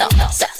No, no, no.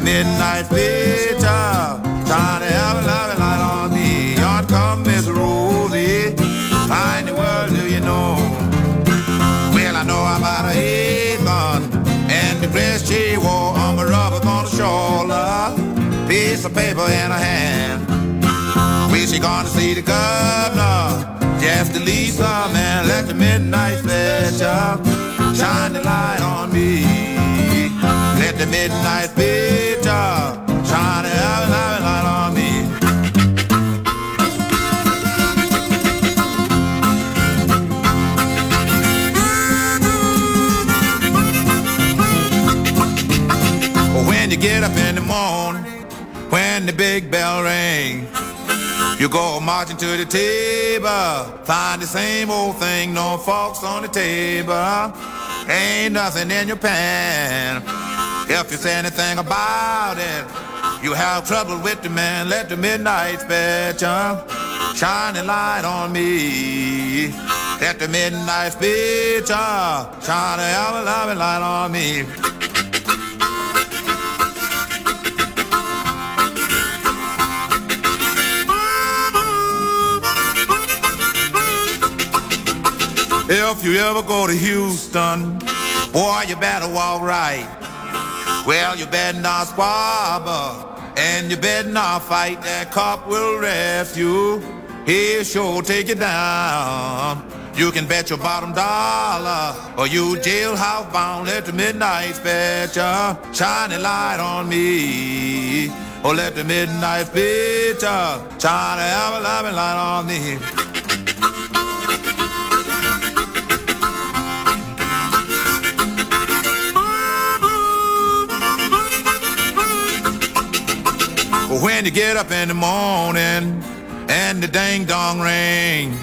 Or let the midnight special shine a light on me. On come Miss Rosie. How in the world do you know? Well, I know about a heathen and the dress she wore on my rubber on the shoulder. Piece of paper in her hand. We she gonna see the governor. Just to leave some and let the midnight special shine the light on me. Let the midnight special When you get up in the morning, when the big bell rings, you go marching to the table, find the same old thing, no forks on the table. Ain't nothing in your pan. If you say anything about it, you have trouble with the man. Let the midnight special shine a light on me. Let the midnight special shine a light on me. If you ever go to Houston, boy, you better walk right. Well, you better not squabble, and you better not fight. That cop will arrest you. He'll sure take you down. You can bet your bottom dollar, or you jailhouse bound at the midnight special. Shine a light on me. Or let the midnight special shine a light on me. When you get up in the morning and the ding dong ring,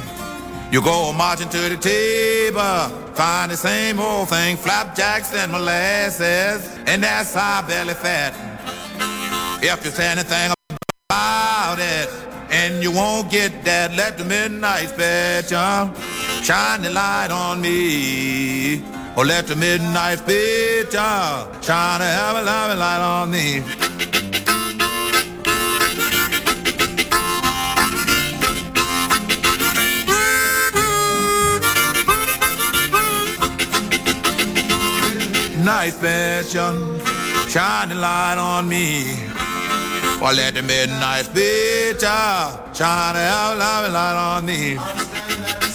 you go marching to the table, find the same old thing, flapjacks and molasses, and that's our belly fat. If you say anything about it, and you won't get that, let the midnight special shine the light on me. Or let the midnight special shine a light on me. Night vision, shine the light on me. Or let the midnight special shine the light on me.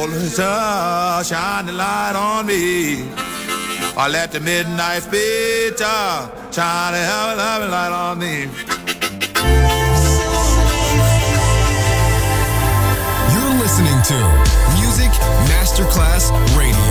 Oh, shine the light on me. Or let the midnight speaker shine the light on me. You're listening to Music Masterclass Radio.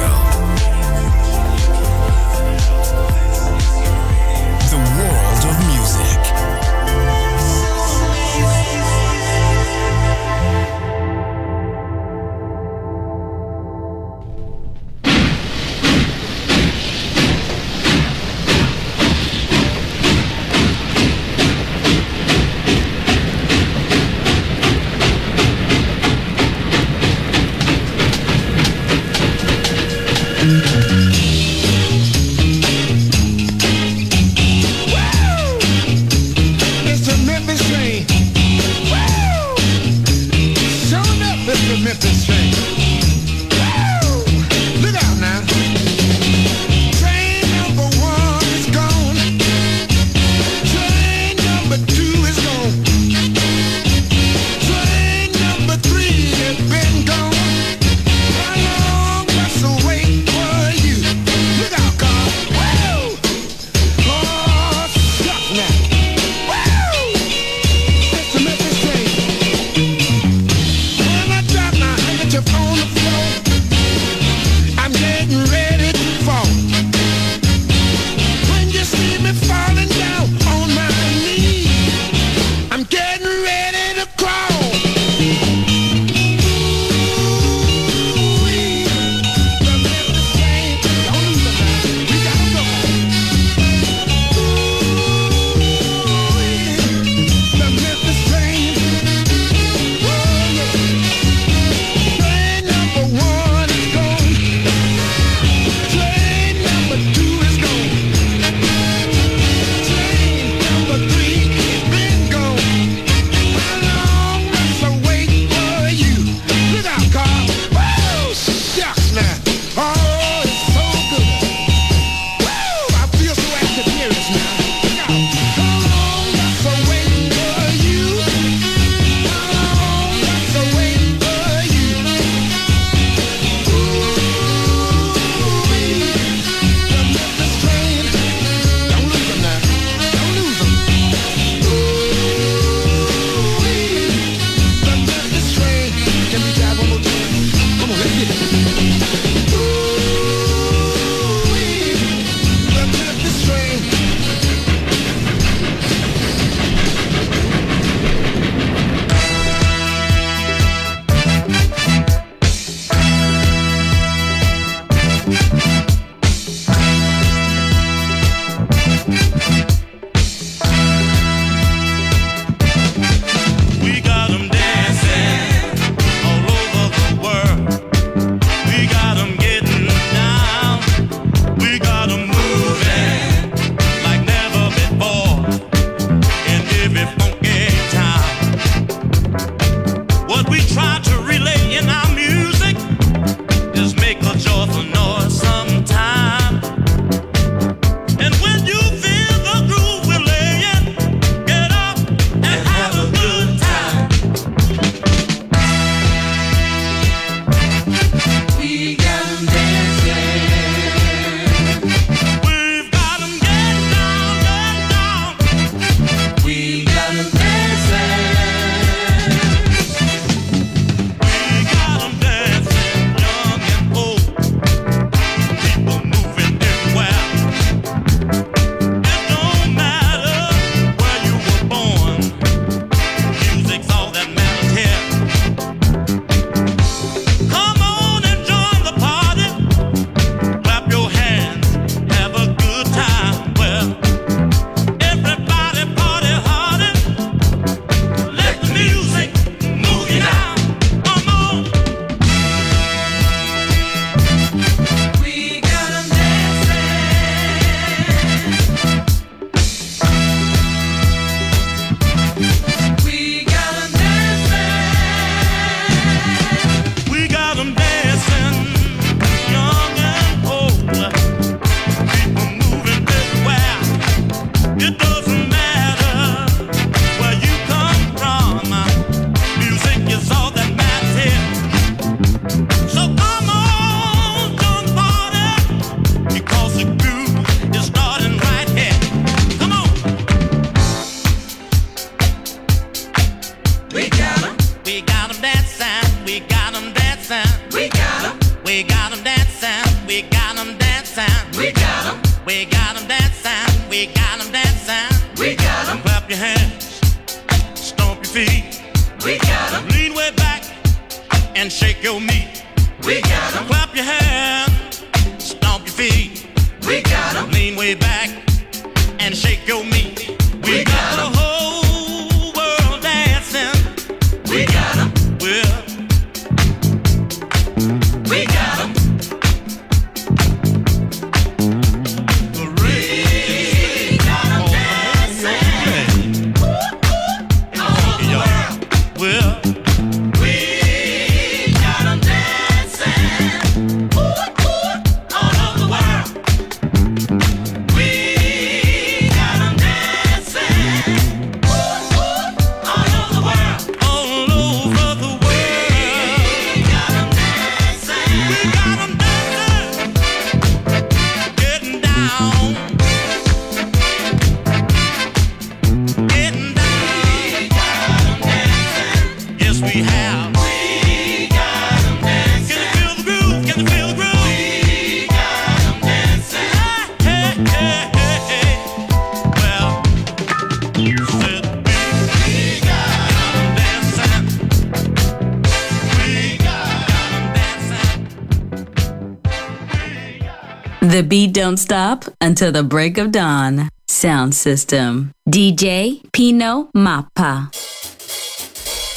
stop until the break of dawn. Sound system. DJ Pino Mappa.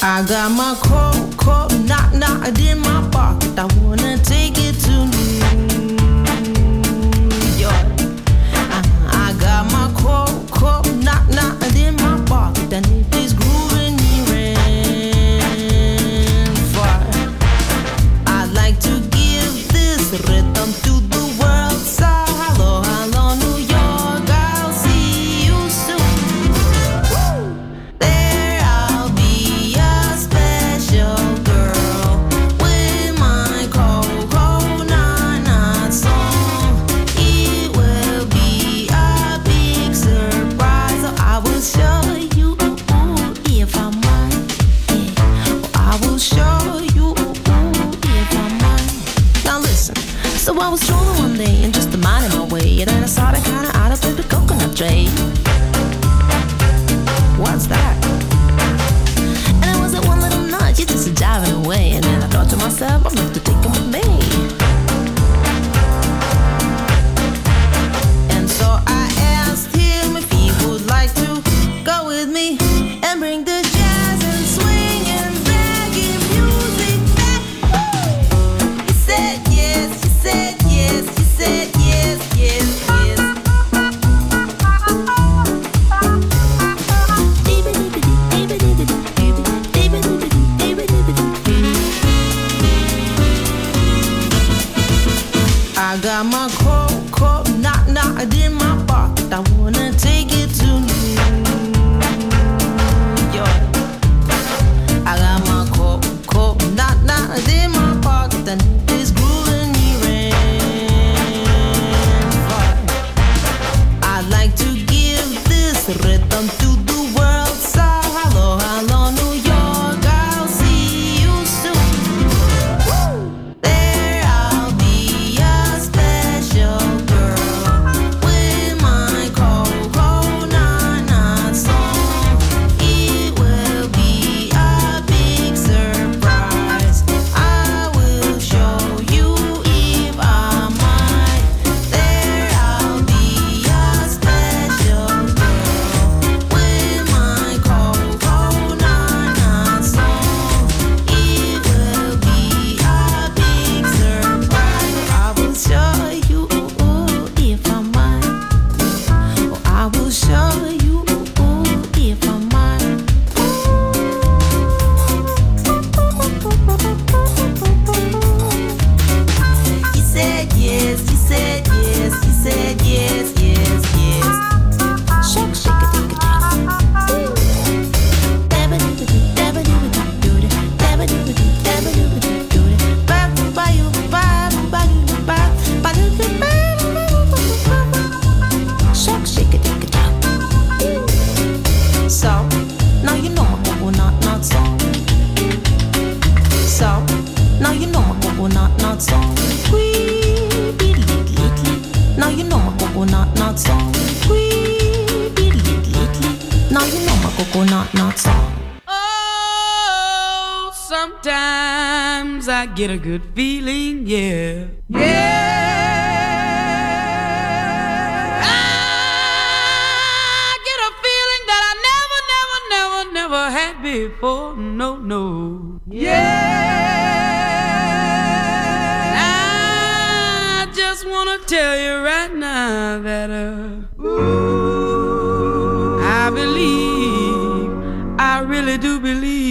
I got my coat, coat, knock, knock in my pocket. I wanna take it to straight song. Now you know my coconut not song. Oh, sometimes I get a good feeling, yeah, yeah. I get a feeling that I never, never, never, never had before. No, no, yeah. better. Ooh, I believe, I really do believe.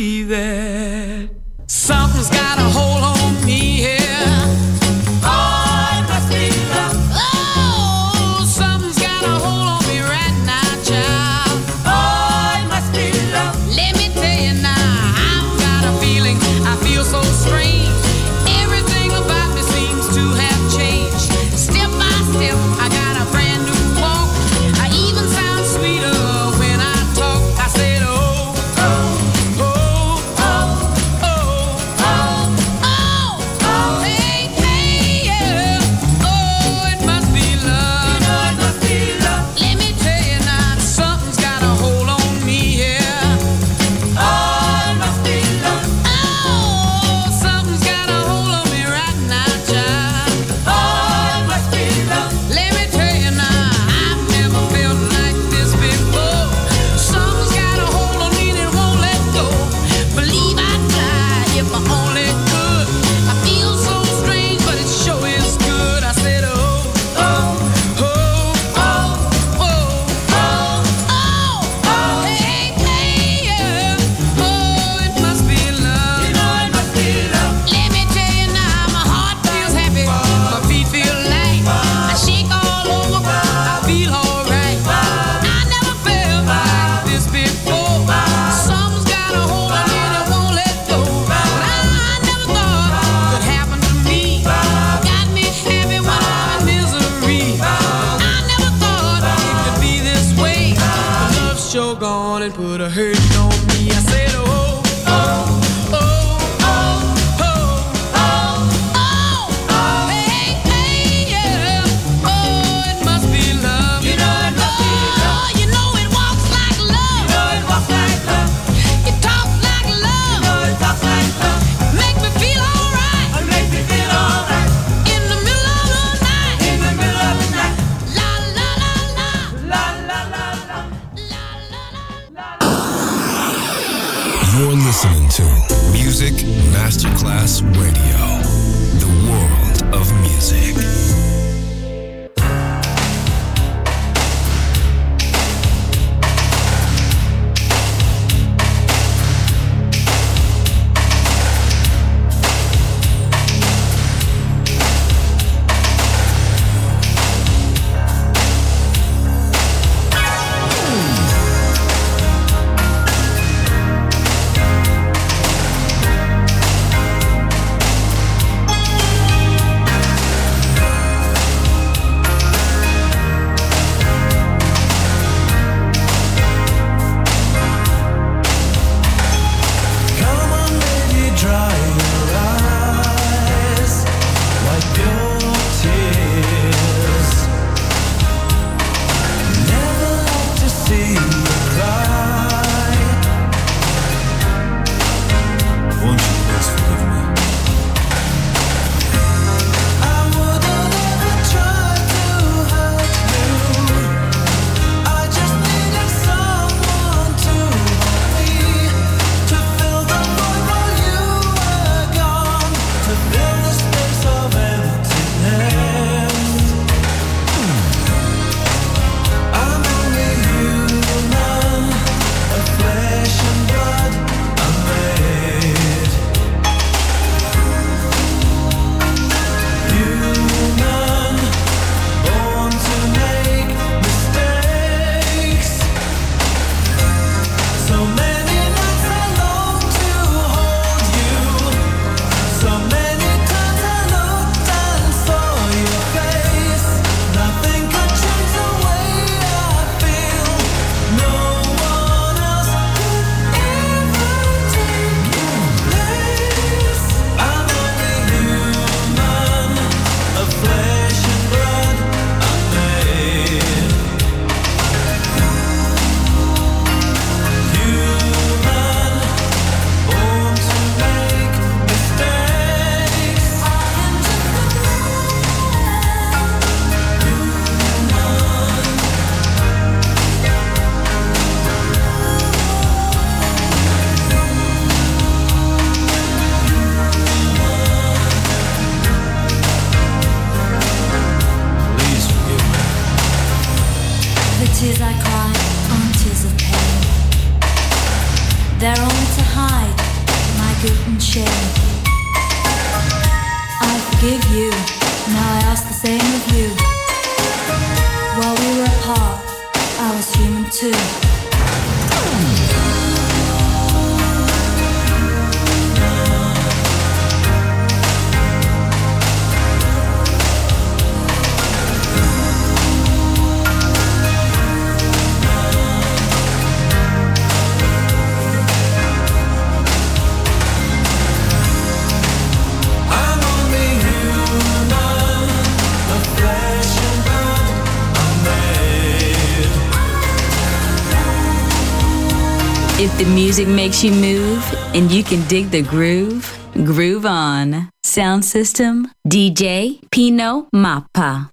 Music makes you move and you can dig the groove, groove on. Sound system, DJ Pino Mappa.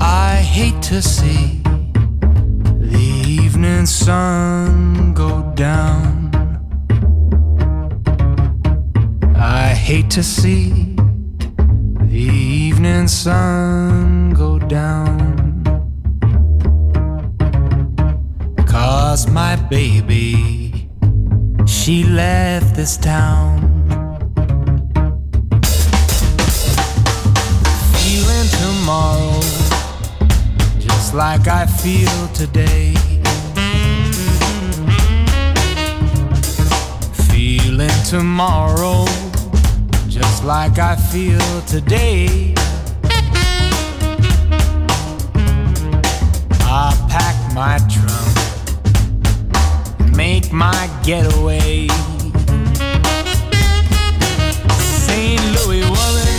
I hate to see the evening sun go down. I hate to see evening sun go down. Cause my baby, she left this town. Feeling tomorrow just like I feel today. Feeling tomorrow just like I feel today. I pack my trunk, make my getaway. St. Louis woman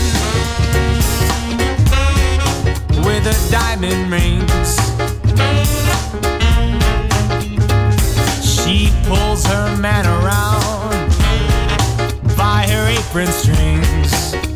with her diamond rings. She pulls her man around apron strings.